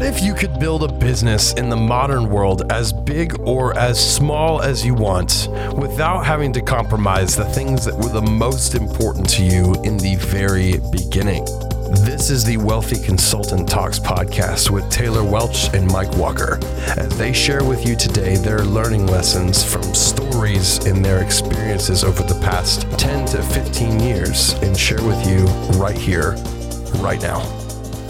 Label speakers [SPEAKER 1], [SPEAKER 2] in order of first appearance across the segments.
[SPEAKER 1] What if you could build a business in the modern world as big or as small as you want without having to compromise the things that were the most important to you in the very beginning? This is the Wealthy Consultant Talks podcast with Taylor Welch and Mike Walker as they share with you today their learning lessons from stories in their experiences over the past 10 to 15 years and share with you right here, right now.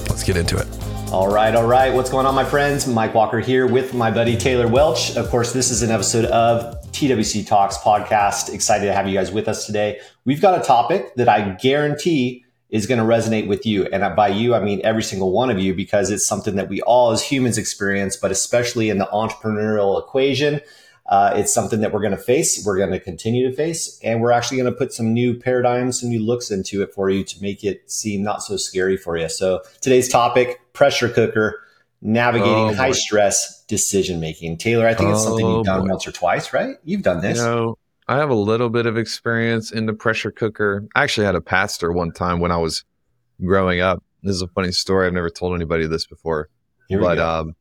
[SPEAKER 1] Let's get into it.
[SPEAKER 2] All right, all right. What's going on, my friends? Mike Walker here with my buddy Taylor Welch. Of course, this is an episode of TWC Talks podcast. Excited to have you guys with us today. We've got a topic that I guarantee is going to resonate with you. And by you, I mean every single one of you, because it's something that we all as humans experience, but especially in the entrepreneurial equation. Uh, it's something that we're going to face. We're going to continue to face, and we're actually going to put some new paradigms, some new looks into it for you to make it seem not so scary for you. So today's topic: pressure cooker, navigating oh, high stress decision making. Taylor, I think oh, it's something you've done boy. once or twice, right? You've done this.
[SPEAKER 3] You know, I have a little bit of experience in the pressure cooker. I actually had a pastor one time when I was growing up. This is a funny story. I've never told anybody this before, but um,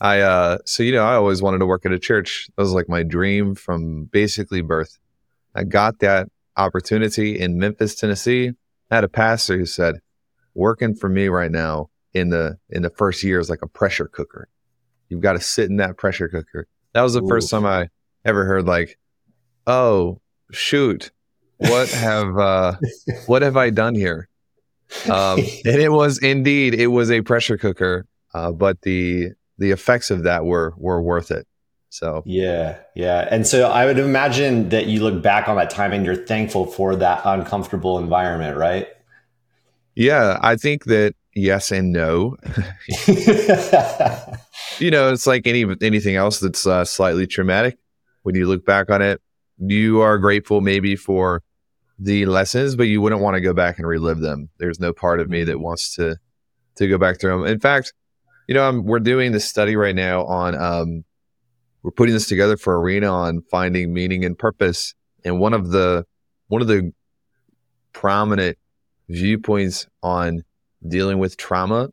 [SPEAKER 3] I uh so you know I always wanted to work at a church. That was like my dream from basically birth. I got that opportunity in Memphis, Tennessee. I had a pastor who said, "Working for me right now in the in the first year is like a pressure cooker. You've got to sit in that pressure cooker." That was the Ooh. first time I ever heard like, "Oh, shoot. What have uh what have I done here?" Um and it was indeed it was a pressure cooker. Uh, but the the effects of that were were worth it. So
[SPEAKER 2] yeah, yeah. And so I would imagine that you look back on that time and you're thankful for that uncomfortable environment, right?
[SPEAKER 3] Yeah, I think that yes and no. you know, it's like any anything else that's uh, slightly traumatic. When you look back on it, you are grateful maybe for the lessons, but you wouldn't want to go back and relive them. There's no part of me that wants to to go back through them. In fact, you know, I'm, we're doing this study right now on, um, we're putting this together for Arena on finding meaning and purpose. And one of the, one of the prominent viewpoints on dealing with trauma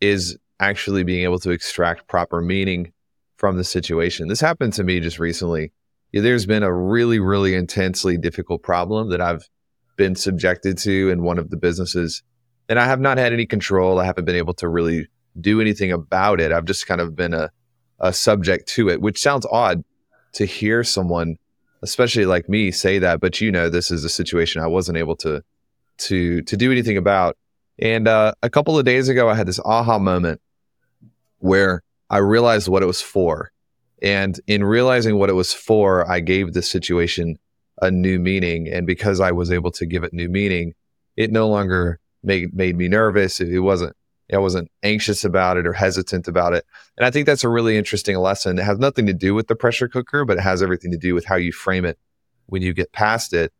[SPEAKER 3] is actually being able to extract proper meaning from the situation. This happened to me just recently. There's been a really, really intensely difficult problem that I've been subjected to in one of the businesses, and I have not had any control. I haven't been able to really do anything about it. I've just kind of been a, a subject to it, which sounds odd to hear someone, especially like me, say that. But you know, this is a situation I wasn't able to to to do anything about. And uh, a couple of days ago, I had this aha moment where I realized what it was for. And in realizing what it was for, I gave the situation a new meaning. And because I was able to give it new meaning, it no longer made made me nervous. It wasn't I wasn't anxious about it or hesitant about it. And I think that's a really interesting lesson. It has nothing to do with the pressure cooker, but it has everything to do with how you frame it when you get past it.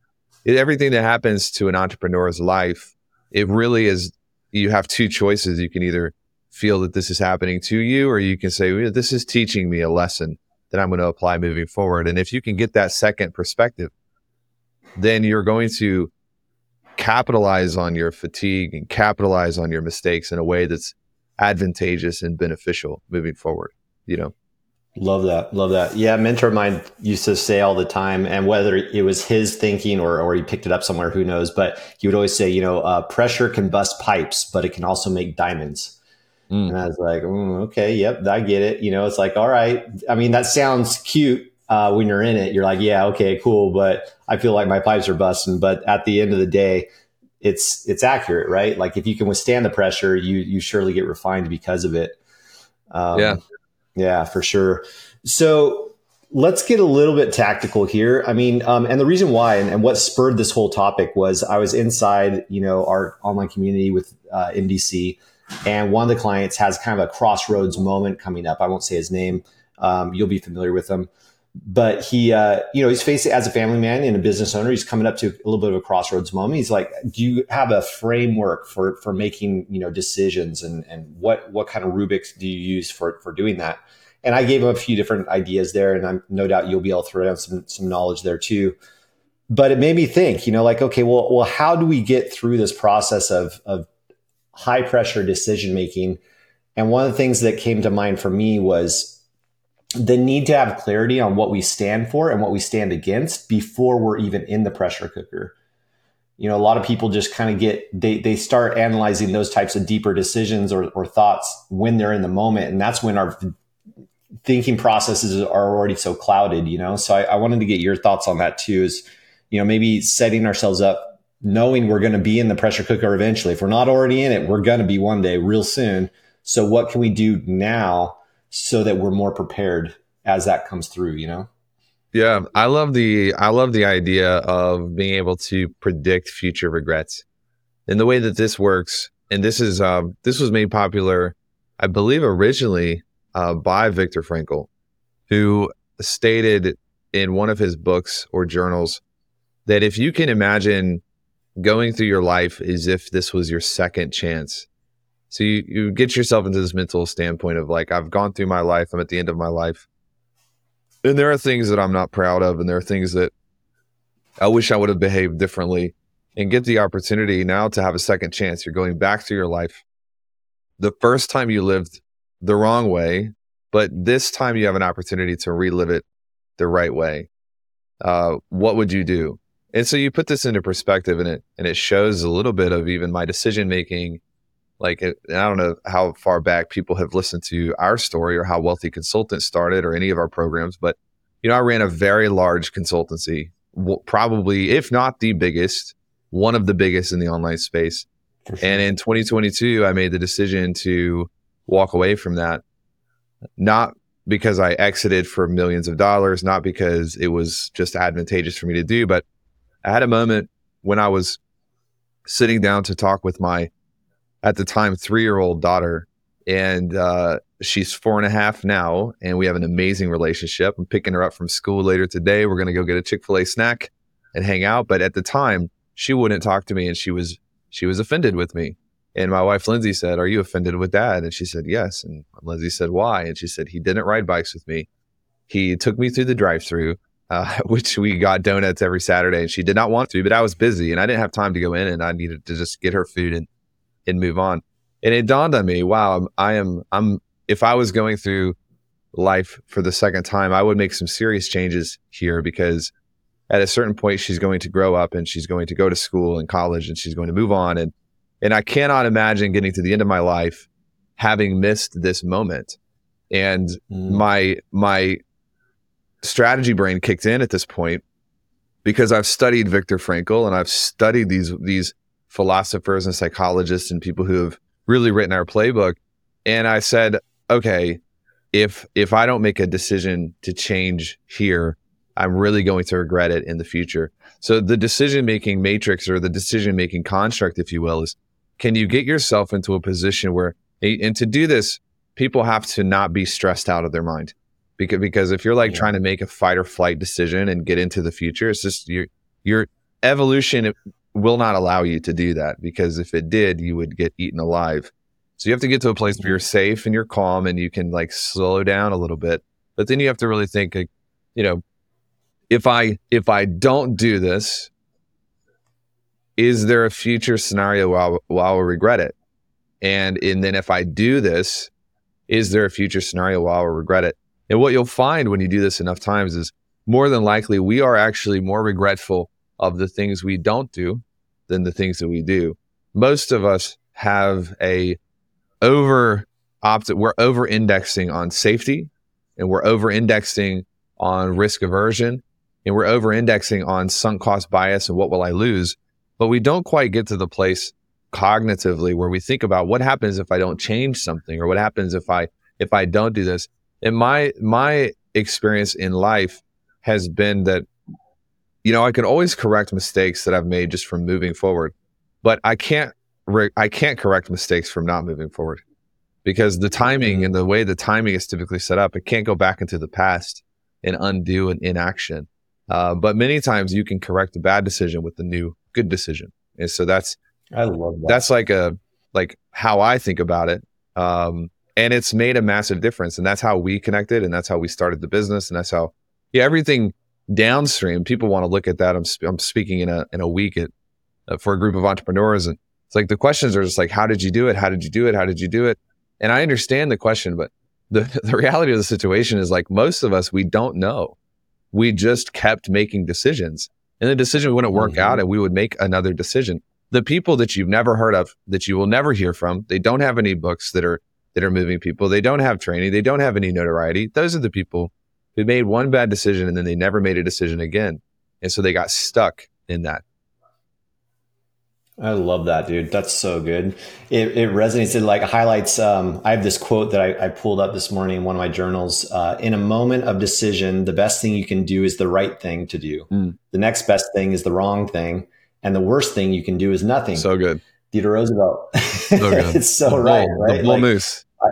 [SPEAKER 3] it everything that happens to an entrepreneur's life, it really is, you have two choices. You can either feel that this is happening to you, or you can say, well, this is teaching me a lesson that I'm going to apply moving forward. And if you can get that second perspective, then you're going to capitalize on your fatigue and capitalize on your mistakes in a way that's advantageous and beneficial moving forward, you know?
[SPEAKER 2] Love that. Love that. Yeah. mentor of mine used to say all the time, and whether it was his thinking or, or he picked it up somewhere, who knows, but he would always say, you know, uh, pressure can bust pipes, but it can also make diamonds. Mm. And I was like, mm, okay, yep, I get it. You know, it's like, all right. I mean, that sounds cute uh, when you're in it, you're like, yeah, okay, cool. But I feel like my pipes are busting. But at the end of the day, it's it's accurate, right? Like if you can withstand the pressure, you you surely get refined because of it.
[SPEAKER 3] Um, yeah,
[SPEAKER 2] yeah, for sure. So let's get a little bit tactical here. I mean, um, and the reason why and, and, what spurred this whole topic was I was inside, you know, our online community with uh, MDC, and one of the clients has kind of a crossroads moment coming up. I won't say his name. Um, you'll be familiar with him but he, uh, you know, he's facing as a family man and a business owner. He's coming up to a little bit of a crossroads moment. He's like, "Do you have a framework for for making you know decisions and and what what kind of rubrics do you use for for doing that?" And I gave him a few different ideas there, and I'm no doubt you'll be able to throw down some some knowledge there too. But it made me think, you know, like, okay, well, well, how do we get through this process of of high pressure decision making? And one of the things that came to mind for me was the need to have clarity on what we stand for and what we stand against before we're even in the pressure cooker. You know, a lot of people just kind of get they they start analyzing those types of deeper decisions or, or thoughts when they're in the moment, and that's when our thinking processes are already so clouded. You know, so I, I wanted to get your thoughts on that too. Is you know maybe setting ourselves up knowing we're going to be in the pressure cooker eventually. If we're not already in it, we're going to be one day real soon. So what can we do now so that we're more prepared as that comes through, you know?
[SPEAKER 3] Yeah, I love the I love the idea of being able to predict future regrets. And the way that this works, and this is uh, this was made popular, I believe, originally uh, by Viktor Frankl, who stated in one of his books or journals that if you can imagine going through your life as if this was your second chance, so you, you get yourself into this mental standpoint of like, I've gone through my life, I'm at the end of my life. And there are things that I'm not proud of, and there are things that I wish I would have behaved differently. And get the opportunity now to have a second chance. You're going back to your life. The first time you lived the wrong way, but this time you have an opportunity to relive it the right way. Uh, what would you do? And so you put this into perspective, and it and it shows a little bit of even my decision making like I don't know how far back people have listened to our story or how Wealthy Consultant started or any of our programs, but you know, I ran a very large consultancy, probably if not the biggest, one of the biggest in the online space. Sure. And in 2022, I made the decision to walk away from that, not because I exited for millions of dollars, not because it was just advantageous for me to do, but I had a moment when I was sitting down to talk with my at the time three year old daughter, and uh, she's four and a half now, and we have an amazing relationship. I'm picking her up from school later today. We're going to go get a Chick fil A snack and hang out. But at the time, she wouldn't talk to me, and she was she was offended with me. And my wife Lindsay said, "Are you offended with Dad?" And she said, "Yes." And Lindsay said, "Why?" And she said, "He didn't ride bikes with me. He took me through the drive-through." Uh, which we got donuts every Saturday, and she did not want to, but I was busy and I didn't have time to go in, and I needed to just get her food and and move on. And it dawned on me, wow, I am, I'm, if I was going through life for the second time, I would make some serious changes here because at a certain point, she's going to grow up and she's going to go to school and college and she's going to move on. And, and I cannot imagine getting to the end of my life having missed this moment. And mm. my, my strategy brain kicked in at this point because I've studied Viktor Frankl and I've studied these, these philosophers and psychologists and people who have really written our playbook. And I said, okay, if if I don't make a decision to change here, I'm really going to regret it in the future. So the decision making matrix or the decision making construct, if you will, is can you get yourself into a position where and to do this, people have to not be stressed out of their mind. Because because if you're like yeah. trying to make a fight or flight decision and get into the future, it's just your your evolution will not allow you to do that because if it did, you would get eaten alive. So you have to get to a place where you're safe and you're calm and you can like slow down a little bit. But then you have to really think, like, you know, if I if I don't do this, is there a future scenario where I'll, regret it? And and then if I do this, is there a future scenario where I'll regret it? And what you'll find when you do this enough times is more than likely we are actually more regretful of the things we don't do than the things that we do. Most of us have a over opt we're over indexing on safety and we're over indexing on risk aversion and we're over indexing on sunk cost bias and what will I lose. But we don't quite get to the place cognitively where we think about what happens if I don't change something or what happens if I if I don't do this. And my my experience in life has been that you know, I can always correct mistakes that I've made just from moving forward, but I can't, re- I can't correct mistakes from not moving forward because the timing mm-hmm. and the way the timing is typically set up, it can't go back into the past and undo an inaction. Uh, but many times you can correct a bad decision with the new good decision. And so that's,
[SPEAKER 2] I love that.
[SPEAKER 3] That's like a, like how I think about it. Um, and it's made a massive difference. And that's how we connected. And that's how we started the business. And that's how, yeah, everything downstream, people want to look at that. I'm, I'm speaking in a, in a week at, uh, for a group of entrepreneurs. And it's like the questions are just like, how did you do it? How did you do it? How did you do it? And I understand the question, but the, the reality of the situation is like most of us, we don't know. We just kept making decisions and the decision wouldn't work mm-hmm. out and we would make another decision. The people that you've never heard of, that you will never hear from, they don't have any books that are that are moving people. They don't have training. They don't have any notoriety. Those are the people who made one bad decision and then they never made a decision again. And so they got stuck in that.
[SPEAKER 2] I love that, dude. That's so good. It, it resonates. It like highlights. Um, I have this quote that I, I, pulled up this morning in one of my journals. Uh, in a moment of decision, the best thing you can do is the right thing to do. Mm. The next best thing is the wrong thing, and the worst thing you can do is nothing.
[SPEAKER 3] So good,
[SPEAKER 2] Theodore Roosevelt. So good. it's so
[SPEAKER 3] the
[SPEAKER 2] right,
[SPEAKER 3] bull,
[SPEAKER 2] right?
[SPEAKER 3] The bull like, moose. I,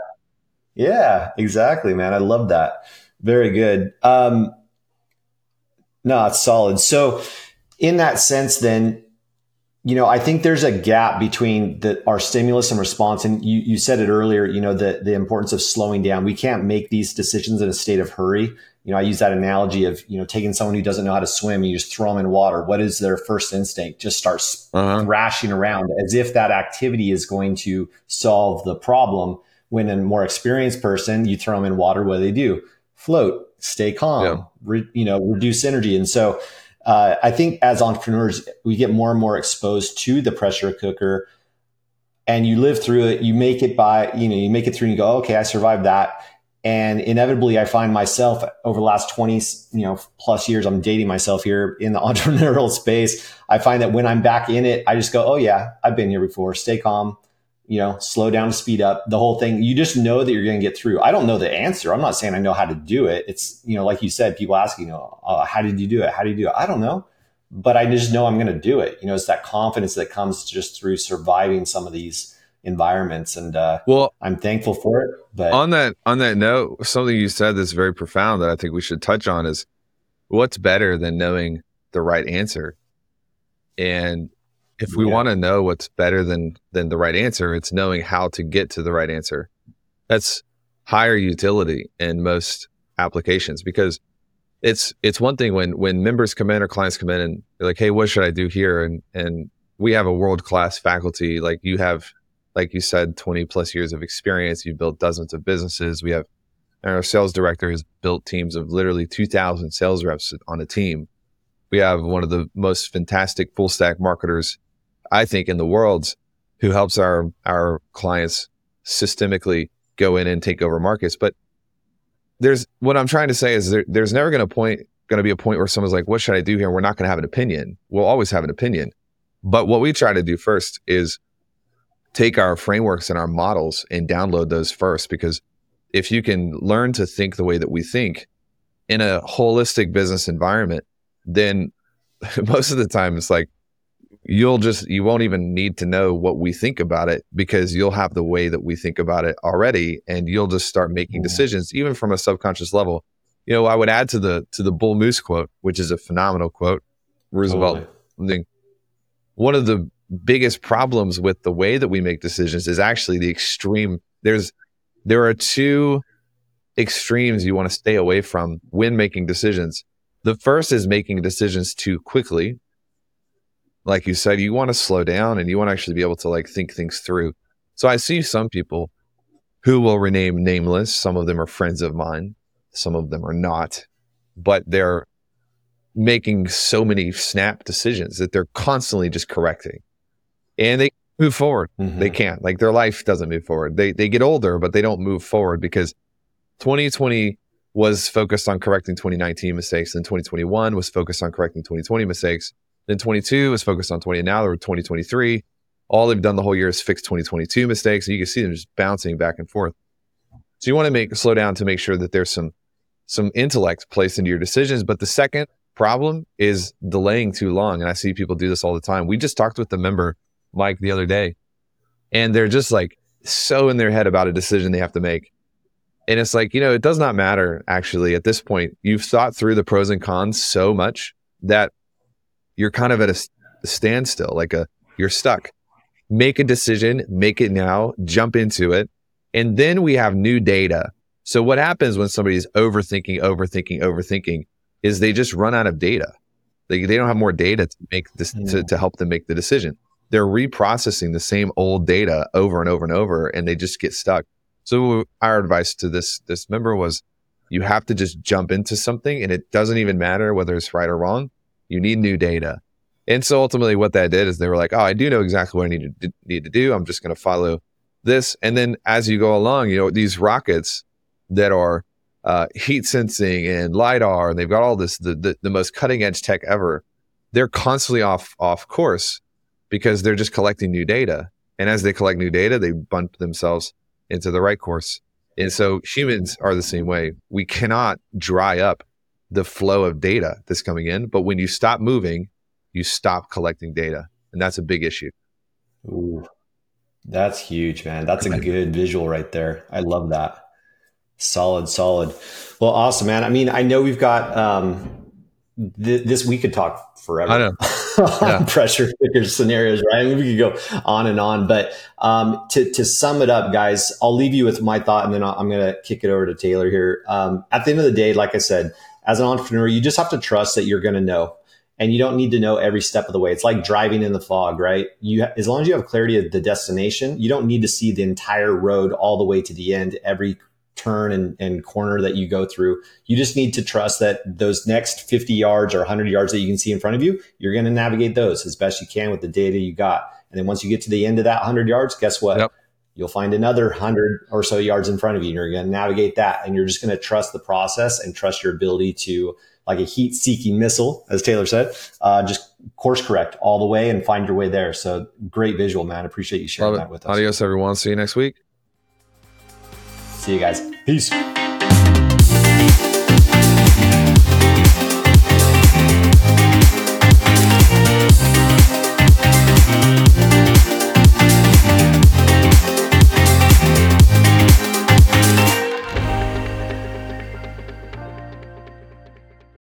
[SPEAKER 2] yeah, exactly, man. I love that. Very good. Um, no, it's solid. So, in that sense, then you know, I think there's a gap between the, our stimulus and response. And you, you said it earlier, you know, the, the importance of slowing down. We can't make these decisions in a state of hurry. You know, I use that analogy of, you know, taking someone who doesn't know how to swim and you just throw them in water. What is their first instinct? Just start uh-huh. thrashing around as if that activity is going to solve the problem. When a more experienced person, you throw them in water, what do they do? Float, stay calm, yeah. re, you know, reduce energy. And so, uh, I think as entrepreneurs, we get more and more exposed to the pressure cooker and you live through it. You make it by, you know, you make it through and you go, okay, I survived that. And inevitably I find myself over the last 20, you know, plus years, I'm dating myself here in the entrepreneurial space. I find that when I'm back in it, I just go, oh yeah, I've been here before. Stay calm, you know, slow down, speed up, the whole thing. You just know that you're going to get through. I don't know the answer. I'm not saying I know how to do it. It's, you know, like you said, people ask, you know, uh, how did you do it? How do you do it? I don't know, but I just know I'm going to do it. You know, it's that confidence that comes just through surviving some of these environments. And, uh, well, I'm thankful for it. But
[SPEAKER 3] on that, on that note, something you said that's very profound that I think we should touch on is what's better than knowing the right answer? And if we yeah. want to know what's better than than the right answer, it's knowing how to get to the right answer. That's higher utility in most applications because it's it's one thing when when members come in or clients come in and they're like, "Hey, what should I do here?" and and we have a world class faculty like you have, like you said, twenty plus years of experience. You've built dozens of businesses. We have our sales director has built teams of literally two thousand sales reps on a team. We have one of the most fantastic full stack marketers I think, in the world who helps our our clients systemically go in and take over markets. But there's what I'm trying to say is there, there's never going to point going to be a point where someone's like, "What should I do here?" We're not going to have an opinion. We'll always have an opinion. But what we try to do first is take our frameworks and our models and download those first because if you can learn to think the way that we think in a holistic business environment, then most of the time it's like you'll just you won't even need to know what we think about it because you'll have the way that we think about it already and you'll just start making decisions even from a subconscious level. You know i would add to the to the bull moose quote which is a phenomenal quote roosevelt totally. one of the biggest problems with the way that we make decisions is actually the extreme. There's there are two extremes you want to stay away from when making decisions. The first is making decisions too quickly like you said, you want to slow down and you want to actually be able to like think things through. So I see some people who will rename nameless. Some of them are friends of mine. Some of them are not, but they're making so many snap decisions that they're constantly just correcting and they move forward. Mm-hmm. They can't like their life doesn't move forward. They, they get older, but they don't move forward because 2020 was focused on correcting 2019 mistakes and 2021 was focused on correcting 2020 mistakes then 22 is focused on 20. And now they're 2023. All they've done the whole year is fix 2022 mistakes. And you can see them just bouncing back and forth. So you want to make slow down to make sure that there's some some intellect placed into your decisions. But the second problem is delaying too long. And I see people do this all the time. We just talked with the member, Mike, the other day, and they're just like so in their head about a decision they have to make. And it's like, you know, it does not matter actually at this point. You've thought through the pros and cons so much that you're kind of at a standstill, like a you're stuck. Make a decision, make it now, jump into it. And then we have new data. So what happens when somebody's overthinking, overthinking, overthinking is they just run out of data. They, they don't have more data to make this yeah. to, to help them make the decision. They're reprocessing the same old data over and over and over and they just get stuck. So our advice to this this member was you have to just jump into something and it doesn't even matter whether it's right or wrong. You need new data. And so ultimately what that did is they were like, oh, I do know exactly what I need to need to do. I'm just going to follow this. And then as you go along, you know, these rockets that are uh, heat sensing and lidar, and they've got all this the, the, the most cutting edge tech ever. They're constantly off off course because they're just collecting new data, and as they collect new data, they bump themselves into the right course. And so humans are the same way. We cannot dry up the flow of data that's coming in, but when you stop moving, you stop collecting data, and that's a big issue.
[SPEAKER 2] Ooh, that's huge, man. That's a good visual right there. I love that. Solid, solid. Well, awesome, man. I mean, I know we've got um, th- this. We could talk forever.
[SPEAKER 3] I know.
[SPEAKER 2] yeah. pressure cooker scenarios, right? I mean, we could go on and on. But um, to to sum it up, guys, I'll leave you with my thought, and then I'm going to kick it over to Taylor here. Um, at the end of the day, like I said, as an entrepreneur, you just have to trust that you're going to know and you don't need to know every step of the way. It's like driving in the fog, right? You, as long as you have clarity of the destination, you don't need to see the entire road all the way to the end, every turn and, and corner that you go through. You just need to trust that those next 50 yards or 100 yards that you can see in front of you, you're going to navigate those as best you can with the data you got. And then once you get to the end of that 100 yards, guess what? Yep. You'll find another 100 or so yards in front of you. And you're going to navigate that. And you're just going to trust the process and trust your ability to, like a heat seeking missile, as Taylor said, uh, just course correct all the way and find your way there. So great visual, man. Appreciate you sharing that with us.
[SPEAKER 3] Adios, everyone. See you next week.
[SPEAKER 2] See you guys. Peace.